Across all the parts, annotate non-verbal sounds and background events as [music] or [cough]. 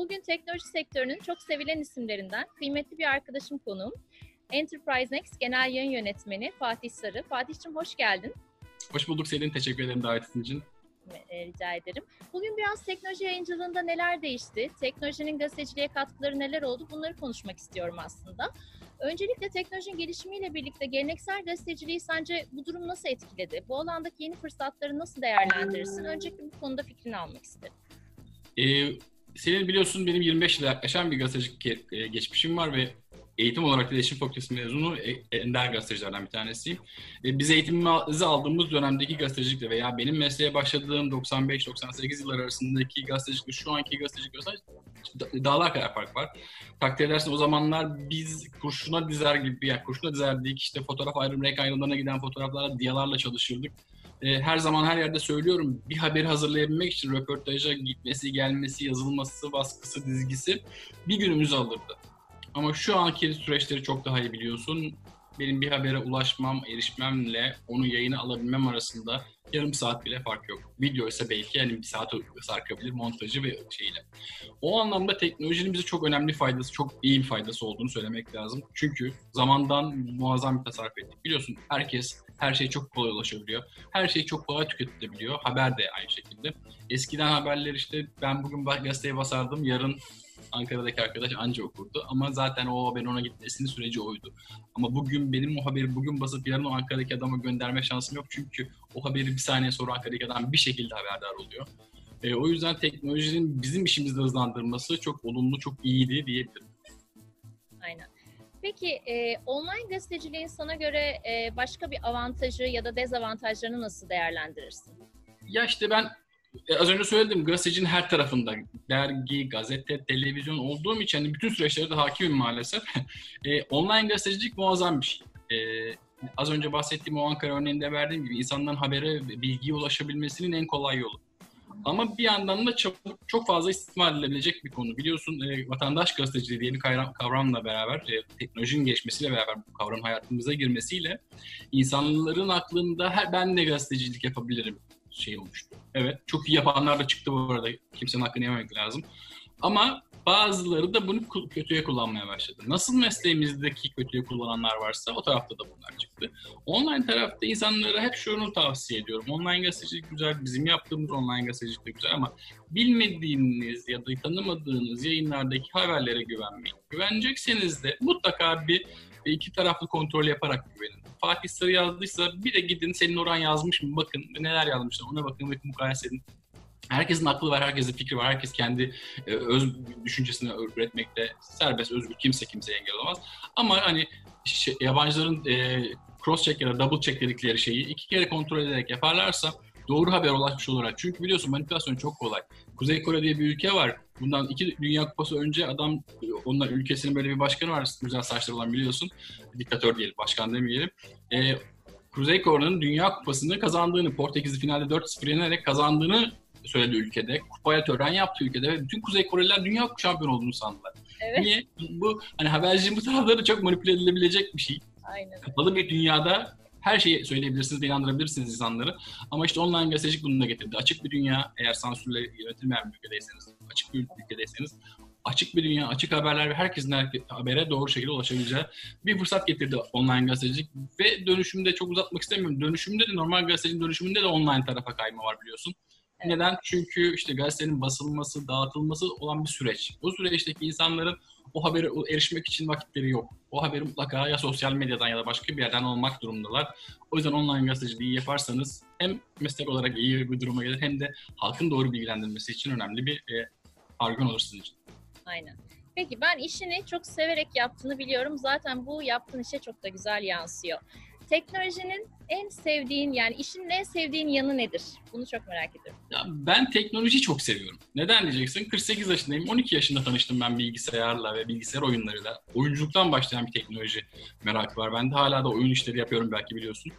Bugün teknoloji sektörünün çok sevilen isimlerinden kıymetli bir arkadaşım konuğum. Enterprise Next Genel Yayın Yönetmeni Fatih Sarı. Fatih'cim hoş geldin. Hoş bulduk Selin. Teşekkür ederim davetin için. E, rica ederim. Bugün biraz teknoloji yayıncılığında neler değişti, teknolojinin gazeteciliğe katkıları neler oldu bunları konuşmak istiyorum aslında. Öncelikle teknolojinin gelişimiyle birlikte geleneksel gazeteciliği sence bu durum nasıl etkiledi? Bu alandaki yeni fırsatları nasıl değerlendirirsin? Öncelikle bu konuda fikrini almak isterim. Ee, senin biliyorsun benim 25 yıl yaklaşan bir gazetecilik e, geçmişim var ve eğitim olarak iletişim fakültesi mezunu e, ender gazetecilerden bir tanesiyim. E, biz eğitimimizi aldığımız dönemdeki gazetecilikle veya benim mesleğe başladığım 95-98 yıllar arasındaki gazetecilikle şu anki gazetecilik arasında dağlar kadar fark var. Takdir edersin o zamanlar biz kurşuna dizer gibi, yani kurşuna dizerdik işte fotoğraf ayrım, renk ayrımlarına giden fotoğraflarla, diyalarla çalışırdık e, her zaman her yerde söylüyorum bir haberi hazırlayabilmek için röportaja gitmesi, gelmesi, yazılması, baskısı, dizgisi bir günümüzü alırdı. Ama şu anki süreçleri çok daha iyi biliyorsun. Benim bir habere ulaşmam, erişmemle onu yayına alabilmem arasında yarım saat bile fark yok. Video ise belki yani bir saat sarkabilir montajı ve şeyle. O anlamda teknolojinin bize çok önemli faydası, çok iyi bir faydası olduğunu söylemek lazım. Çünkü zamandan muazzam bir tasarruf ettik. Biliyorsun herkes her şey çok kolay ulaşabiliyor. Her şey çok kolay tüketilebiliyor. Haber de aynı şekilde. Eskiden haberler işte ben bugün gazeteye basardım, yarın Ankara'daki arkadaş anca okurdu. Ama zaten o haberin ona gitmesinin süreci oydu. Ama bugün benim o haberi bugün basıp yarın o Ankara'daki adama gönderme şansım yok. Çünkü o haberi bir saniye sonra Ankara'daki adam bir şekilde haberdar oluyor. E, o yüzden teknolojinin bizim işimizi hızlandırması çok olumlu, çok iyiydi diyebilirim. Aynen. Peki e, online gazeteciliğin sana göre e, başka bir avantajı ya da dezavantajlarını nasıl değerlendirirsin? Ya işte ben az önce söyledim gazetecinin her tarafında dergi, gazete, televizyon olduğum için hani bütün süreçlere de hakimim maalesef. [laughs] e, online gazetecilik muazzam bir şey. E, az önce bahsettiğim o Ankara örneğinde verdiğim gibi insanların habere, bilgiye ulaşabilmesinin en kolay yolu. Ama bir yandan da çok, çok fazla istismar edilebilecek bir konu. Biliyorsun e, vatandaş gazeteciliği diye kavramla beraber, e, teknolojinin geçmesiyle beraber bu kavramın hayatımıza girmesiyle insanların aklında her ben de gazetecilik yapabilirim şey olmuştu. Evet çok iyi yapanlar da çıktı bu arada. Kimsenin hakkını yememek lazım. Ama bazıları da bunu kötüye kullanmaya başladı. Nasıl mesleğimizdeki kötüye kullananlar varsa o tarafta da bunlar çıktı. Online tarafta insanlara hep şunu tavsiye ediyorum. Online gazetecilik güzel, bizim yaptığımız online gazetecilik de güzel ama bilmediğiniz ya da tanımadığınız yayınlardaki haberlere güvenmeyin. Güvenecekseniz de mutlaka bir iki taraflı kontrol yaparak güvenin. Fatih Sarı yazdıysa bir de gidin senin oran yazmış mı bakın neler yazmışlar ona bakın ve mukayese edin. Herkesin aklı var, herkesin fikri var, herkes kendi e, öz düşüncesini üretmekte serbest, özgür, kimse kimseye engel olamaz. Ama hani şey, yabancıların e, cross check ya da double check dedikleri şeyi iki kere kontrol ederek yaparlarsa doğru haber ulaşmış olarak. Çünkü biliyorsun manipülasyon çok kolay. Kuzey Kore diye bir ülke var. Bundan iki Dünya Kupası önce adam, onlar ülkesinin böyle bir başkanı var. Güzel saçları olan biliyorsun. Diktatör diyelim, başkan demeyelim. Ee, Kuzey Kore'nin Dünya Kupası'nı kazandığını, Portekiz'i finalde 4-0 yenerek kazandığını söyledi ülkede. Kupaya tören yaptı ülkede ve bütün Kuzey Koreliler dünya şampiyon olduğunu sandılar. Evet. Niye? Bu hani habercinin bu tarafları çok manipüle edilebilecek bir şey. Aynen. Kapalı bir dünyada her şeyi söyleyebilirsiniz, inandırabilirsiniz insanları. Ama işte online gazetecilik bunu da getirdi. Açık bir dünya, eğer sansürle yönetilmeyen bir ülkedeyseniz, açık bir ülkedeyseniz, açık bir dünya, açık haberler ve herkesin habere doğru şekilde ulaşabileceği bir fırsat getirdi online gazetecilik. Ve dönüşümde çok uzatmak istemiyorum. Dönüşümde de normal gazetecinin dönüşümünde de online tarafa kayma var biliyorsun. Neden? Çünkü işte gazetenin basılması, dağıtılması olan bir süreç. Bu süreçteki insanların o habere erişmek için vakitleri yok. O haberi mutlaka ya sosyal medyadan ya da başka bir yerden almak durumundalar. O yüzden online gazeteciliği yaparsanız hem meslek olarak iyi bir duruma gelir hem de halkın doğru bilgilendirilmesi için önemli bir e, argün olur sizin için. Aynen. Peki ben işini çok severek yaptığını biliyorum. Zaten bu yaptığın işe çok da güzel yansıyor. Teknolojinin en sevdiğin yani işin en sevdiğin yanı nedir? Bunu çok merak ediyorum. Ya ben teknolojiyi çok seviyorum. Neden diyeceksin? 48 yaşındayım. 12 yaşında tanıştım ben bilgisayarla ve bilgisayar oyunlarıyla. Oyunculuktan başlayan bir teknoloji merakı var. Ben de hala da oyun işleri yapıyorum belki biliyorsun.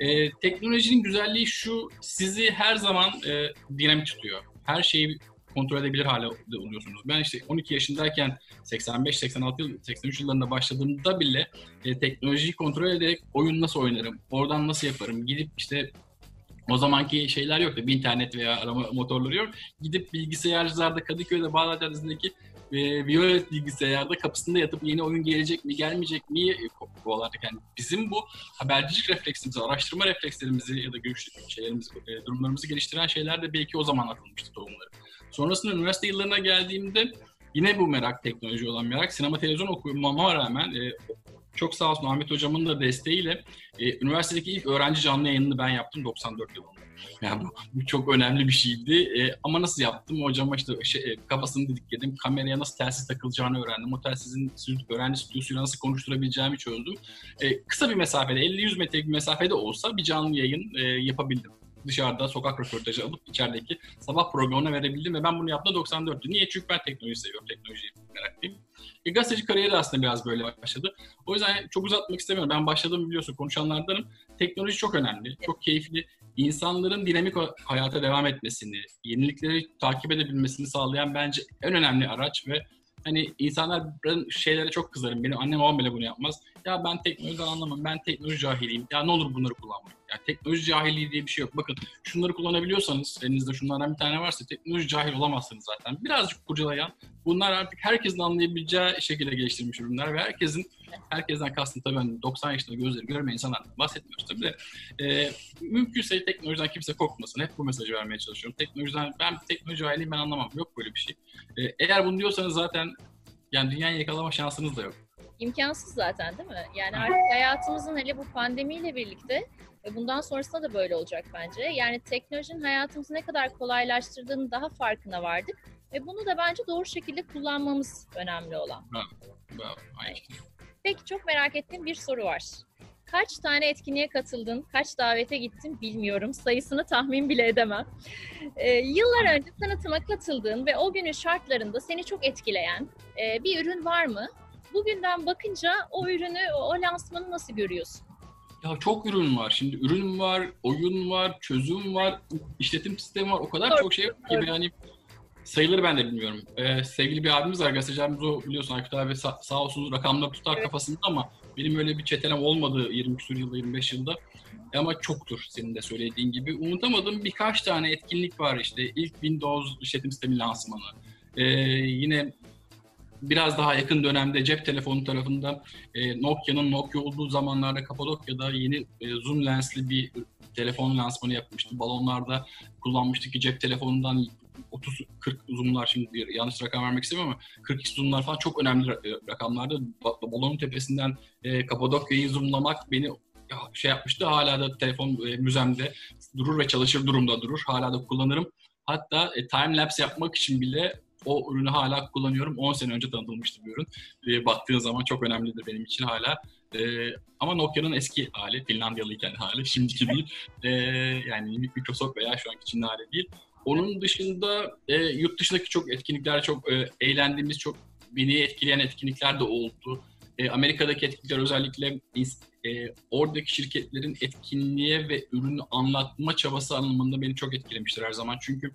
Ee, teknolojinin güzelliği şu, sizi her zaman e, dinamik tutuyor. Her şeyi kontrol edebilir hale oluyorsunuz. Ben işte 12 yaşındayken 85, 86 yıl, 83 yıllarında başladığımda bile e, teknolojiyi kontrol ederek oyun nasıl oynarım, oradan nasıl yaparım, gidip işte O zamanki şeyler yoktu. Bir internet veya arama motorları yok. Gidip bilgisayarcılarda Kadıköy'de Bağdat Caddesi'ndeki e, Violet bilgisayarda kapısında yatıp yeni oyun gelecek mi gelmeyecek mi e, kovalardık. Yani bizim bu habercilik refleksimizi, araştırma reflekslerimizi ya da görüş şeylerimizi, e, durumlarımızı geliştiren şeyler de belki o zaman atılmıştı tohumları. Sonrasında üniversite yıllarına geldiğimde yine bu merak teknoloji olan merak sinema televizyon okumama rağmen e, çok sağ olsun Ahmet hocamın da desteğiyle e, üniversitedeki ilk öğrenci canlı yayınını ben yaptım 94 yılında. Yani bu, bu çok önemli bir şeydi. E, ama nasıl yaptım? Hocama işte şey, e, kafasını didikledim. Kameraya nasıl telsiz takılacağını öğrendim. O telsizin öğrenci stüdyosuyla nasıl konuşturabileceğimi çözdüm. E, kısa bir mesafede, 50-100 metrelik bir mesafede olsa bir canlı yayın e, yapabildim dışarıda sokak röportajı alıp içerideki sabah programına verebildim ve ben bunu yaptım 94'tü. Niye? Çünkü ben teknoloji seviyorum, teknolojiyi meraklıyım. E, gazeteci kariyeri aslında biraz böyle başladı. O yüzden çok uzatmak istemiyorum. Ben başladım biliyorsun konuşanlardanım. Teknoloji çok önemli, çok keyifli. İnsanların dinamik hayata devam etmesini, yenilikleri takip edebilmesini sağlayan bence en önemli araç ve hani insanlar ben şeylere çok kızarım. Benim annem babam bile bunu yapmaz. Ya ben teknolojiden anlamam. Ben teknoloji cahiliyim. Ya ne olur bunları kullanmayın. Ya teknoloji cahilliği diye bir şey yok. Bakın şunları kullanabiliyorsanız elinizde şunlardan bir tane varsa teknoloji cahil olamazsınız zaten. Birazcık kurcalayan bunlar artık herkesin anlayabileceği şekilde geliştirilmiş ürünler ve herkesin herkesten kastım tabii hani 90 yaşında gözleri görmeyen insanlardan bahsetmiyoruz tabii de. E, mümkünse teknolojiden kimse korkmasın. Hep bu mesajı vermeye çalışıyorum. Teknolojiden ben teknoloji cahiliyim ben anlamam. Yok böyle bir şey. E, eğer bunu diyorsanız zaten yani dünyayı yakalama şansınız da yok imkansız zaten değil mi? Yani artık hayatımızın hele bu pandemiyle birlikte ve bundan sonrasında da böyle olacak bence. Yani teknolojinin hayatımızı ne kadar kolaylaştırdığını daha farkına vardık. Ve bunu da bence doğru şekilde kullanmamız önemli olan. Bravo. Bravo. Aynı Peki çok merak ettiğim bir soru var. Kaç tane etkinliğe katıldın, kaç davete gittin bilmiyorum. Sayısını tahmin bile edemem. Ee, yıllar önce sanatıma katıldığın ve o günün şartlarında seni çok etkileyen e, bir ürün var mı? bugünden bakınca o ürünü, o lansmanı nasıl görüyorsun? Ya çok ürün var. Şimdi ürün var, oyun var, çözüm var, işletim sistemi var. O kadar çok şey var ki yani sayıları ben de bilmiyorum. Ee, sevgili bir abimiz var, gazeteci abimiz o biliyorsun Aykut abi sağ, sağ olsun rakamları tutar evet. kafasında ama benim öyle bir çetenem olmadı 20 küsur yılda, 25 yılda. Ama çoktur senin de söylediğin gibi. Unutamadığım birkaç tane etkinlik var işte. İlk Windows işletim sistemi lansmanı. Ee, yine biraz daha yakın dönemde cep telefonu tarafında e, Nokia'nın Nokia olduğu zamanlarda Kapadokya'da yeni e, zoom lensli bir telefon lansmanı yapmıştı. Balonlarda kullanmıştık ki cep telefonundan 30-40 zoomlar şimdi yanlış rakam vermek istemiyorum ama 42 zoomlar falan çok önemli e, rakamlarda. Balonun tepesinden e, Kapadokya'yı zoomlamak beni şey yapmıştı. Hala da telefon e, müzemde durur ve çalışır durumda durur. Hala da kullanırım. Hatta e, time lapse yapmak için bile o ürünü hala kullanıyorum. 10 sene önce tanıtılmıştı bir ürün. E, baktığın zaman çok önemlidir benim için hala. E, ama Nokia'nın eski hali, Finlandiyalıyken hali, şimdiki değil. E, yani Microsoft veya şu anki Çinli hali değil. Onun dışında e, yurt dışındaki çok etkinlikler, çok e, eğlendiğimiz, çok beni etkileyen etkinlikler de oldu. E, Amerika'daki etkinlikler özellikle e, oradaki şirketlerin etkinliğe ve ürünü anlatma çabası anlamında beni çok etkilemiştir her zaman. Çünkü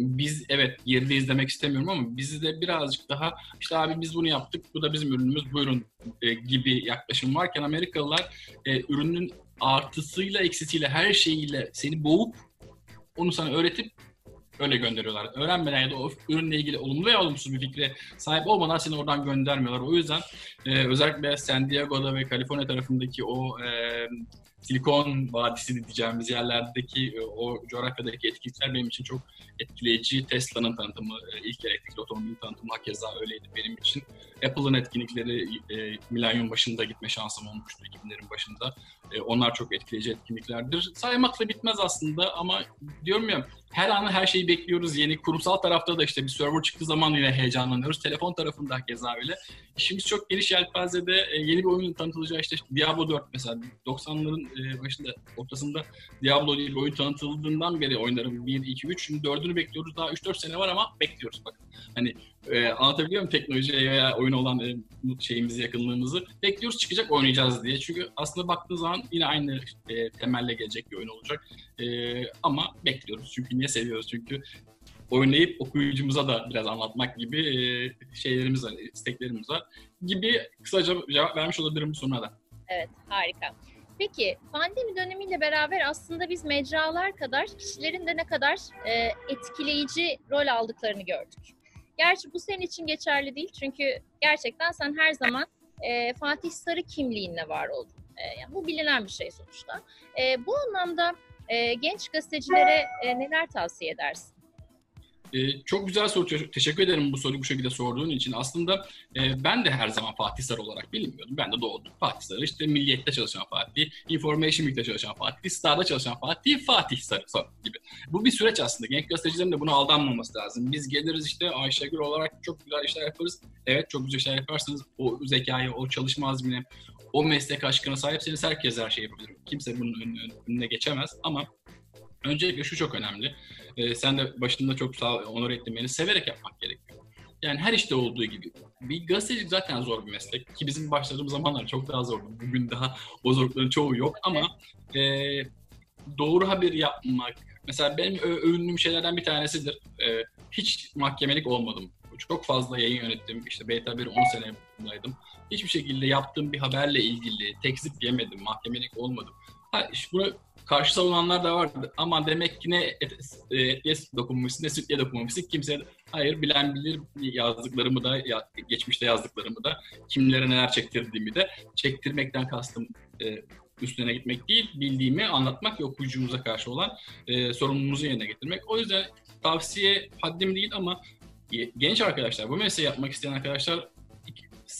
biz evet geride izlemek istemiyorum ama bizi de birazcık daha işte abi biz bunu yaptık bu da bizim ürünümüz buyurun e, gibi yaklaşım varken Amerikalılar e, ürünün artısıyla eksisiyle her şeyiyle seni boğup onu sana öğretip öyle gönderiyorlar. Öğrenmeden ya da o ürünle ilgili olumlu veya olumsuz bir fikre sahip olmadan seni oradan göndermiyorlar. O yüzden e, özellikle San Diego'da ve Kaliforniya tarafındaki o e, Silikon Vadisi diyeceğimiz yerlerdeki e, o coğrafyadaki etkinlikler benim için çok etkileyici. Tesla'nın tanıtımı, e, ilk elektrikli otomobil tanıtımı hakeza öyleydi benim için. Apple'ın etkinlikleri e, milenyum başında gitme şansım olmuştu 2000'lerin başında. E, onlar çok etkileyici etkinliklerdir. Saymakla bitmez aslında ama diyorum ya her an her şeyi bekliyoruz. Yeni kurumsal tarafta da işte bir server çıktığı zaman yine heyecanlanıyoruz. Telefon tarafında keza öyle. İşimiz çok geniş yelpazede e, yeni bir oyun tanıtılacağı işte Diablo 4 mesela 90'ların e, başında ortasında Diablo diye bir oyun tanıtıldığından beri oyunların 1, 2, 3 şimdi 4'ünü bekliyoruz. Daha 3-4 sene var ama bekliyoruz bakın. Hani e, anlatabiliyor muyum teknolojiye veya oyun olan e, şeyimizi, yakınlığımızı bekliyoruz çıkacak oynayacağız diye. Çünkü aslında baktığı zaman yine aynı e, temelle gelecek bir oyun olacak. E, ama bekliyoruz çünkü niye seviyoruz? Çünkü oynayıp okuyucumuza da biraz anlatmak gibi e, şeylerimiz var, isteklerimiz var gibi kısaca cevap vermiş olabilirim bu soruna da. Evet, harika. Peki pandemi dönemiyle beraber aslında biz mecralar kadar kişilerin de ne kadar e, etkileyici rol aldıklarını gördük. Gerçi bu senin için geçerli değil çünkü gerçekten sen her zaman e, Fatih Sarı kimliğinle var oldun. E, yani bu bilinen bir şey sonuçta. E, bu anlamda e, genç gazetecilere e, neler tavsiye edersin? Ee, çok güzel soru. Teşekkür ederim bu soruyu bu şekilde sorduğun için. Aslında e, ben de her zaman Fatih Sarı olarak bilinmiyordum. Ben de doğdum. Fatih Sarı işte Milliyet'te çalışan Fatih, Information Week'te çalışan Fatih, Star'da çalışan Fatih, Fatih Sarı, Sarı gibi. Bu bir süreç aslında. Genç gazetecilerin de buna aldanmaması lazım. Biz geliriz işte Ayşegül olarak çok güzel işler yaparız. Evet çok güzel işler yaparsınız. O zekayı, o çalışma azmini, o meslek aşkına sahipseniz herkes her şeyi yapabilir. Kimse bunun önüne geçemez ama öncelikle şu çok önemli e, sen de başında çok sağ onur ettin beni. Severek yapmak gerekiyor. Yani her işte olduğu gibi. Bir gazeteci zaten zor bir meslek. Ki bizim başladığımız zamanlar çok daha zordu. Bugün daha o zorlukların çoğu yok ama e, doğru haber yapmak. Mesela benim övündüğüm şeylerden bir tanesidir. E, hiç mahkemelik olmadım. Çok fazla yayın yönettim. İşte Beta 1 10 sene buradaydım. Hiçbir şekilde yaptığım bir haberle ilgili tekzip yemedim. Mahkemelik olmadım. Ha, işte bunu karşı savunanlar da vardı. Ama demek ki ne et, etliye dokunmuşsun ne sütliye dokunmamışsın. Kimse hayır bilen bilir yazdıklarımı da ya, geçmişte yazdıklarımı da kimlere neler çektirdiğimi de çektirmekten kastım e, üstüne gitmek değil, bildiğimi anlatmak ve okuyucumuza karşı olan e, sorumluluğumuzu yerine getirmek. O yüzden tavsiye haddim değil ama genç arkadaşlar, bu mesleği yapmak isteyen arkadaşlar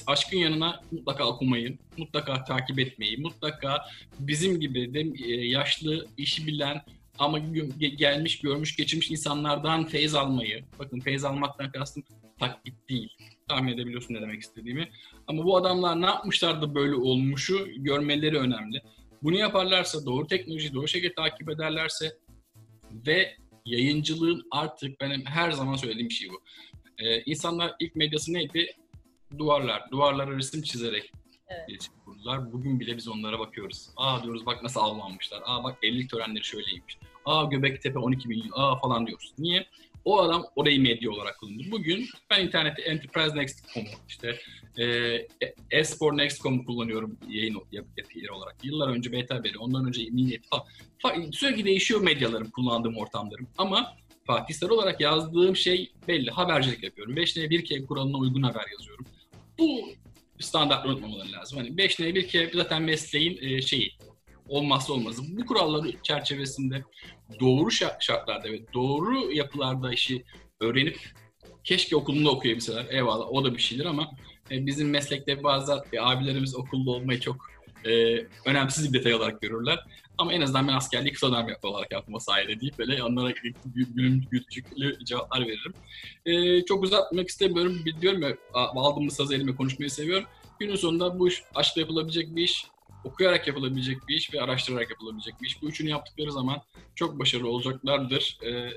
aşkın yanına mutlaka okumayı, mutlaka takip etmeyi, mutlaka bizim gibi de e, yaşlı, işi bilen ama gelmiş, görmüş, geçirmiş insanlardan feyz almayı. Bakın feyz almaktan kastım taklit değil. Tahmin edebiliyorsun ne demek istediğimi. Ama bu adamlar ne yapmışlardı böyle olmuşu görmeleri önemli. Bunu yaparlarsa, doğru teknolojiyi doğru şekilde takip ederlerse ve yayıncılığın artık benim her zaman söylediğim şey bu. Ee, insanlar ilk medyası neydi? Duvarlar, duvarlara resim çizerek evet. kurdular. Bugün bile biz onlara bakıyoruz. Aa diyoruz bak nasıl avlanmışlar. Aa bak evlilik törenleri şöyleymiş. Aa Göbektepe 12 milyon. Aa falan diyoruz. Niye? O adam orayı medya olarak kullandı. Bugün ben internette Enterprise Next.com'u işte e, Esport Next.com'u kullanıyorum yayın yeri olarak. Yıllar önce Beta Haberi, ondan önce Milliyet falan. Sürekli değişiyor medyalarım, kullandığım ortamlarım. Ama Fatih Sarı olarak yazdığım şey belli. Habercilik yapıyorum. 5 1 k kuralına uygun haber yazıyorum bu standartları unutmamaları lazım. Hani 5 ne bir kere zaten mesleğin e, şeyi olmazsa olmazı. Bu kuralları çerçevesinde doğru şartlarda ve doğru yapılarda işi öğrenip keşke okulunda okuyabilseler. Eyvallah o da bir şeydir ama e, bizim meslekte bazı e, abilerimiz okulda olmayı çok e, önemsiz bir detay olarak görürler. Ama en azından ben askerliği kısa dönem olarak yapma sayede deyip böyle onlara gülüm küçüklü cevaplar veririm. E, çok uzatmak istemiyorum. Biliyorum ya aldığımız saz elime konuşmayı seviyorum. Günün sonunda bu iş aşkla yapılabilecek bir iş, okuyarak yapılabilecek bir iş ve araştırarak yapılabilecek bir iş. Bu üçünü yaptıkları zaman çok başarılı olacaklardır. E,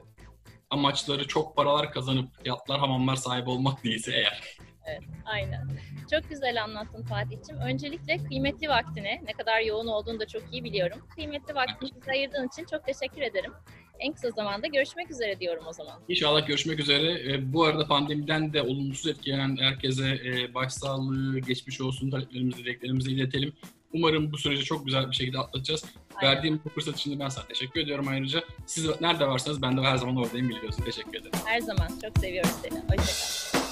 amaçları çok paralar kazanıp yatlar, hamamlar sahibi olmak değilse eğer. Evet, aynen. Çok güzel anlattın Fatih'ciğim. Öncelikle kıymetli vaktine, ne kadar yoğun olduğunu da çok iyi biliyorum. Kıymetli vaktini bize ayırdığın için çok teşekkür ederim. En kısa zamanda görüşmek üzere diyorum o zaman. İnşallah görüşmek üzere. E, bu arada pandemiden de olumsuz etkilenen herkese e, başsağlığı, geçmiş olsun taleplerimizi, dileklerimizi iletelim. Umarım bu süreci çok güzel bir şekilde atlatacağız. Aynen. Verdiğim bu fırsat için de ben sana teşekkür ediyorum ayrıca. Siz nerede varsanız ben de her zaman oradayım biliyorsun. Teşekkür ederim. Her zaman. Çok seviyoruz seni. Hoşçakal.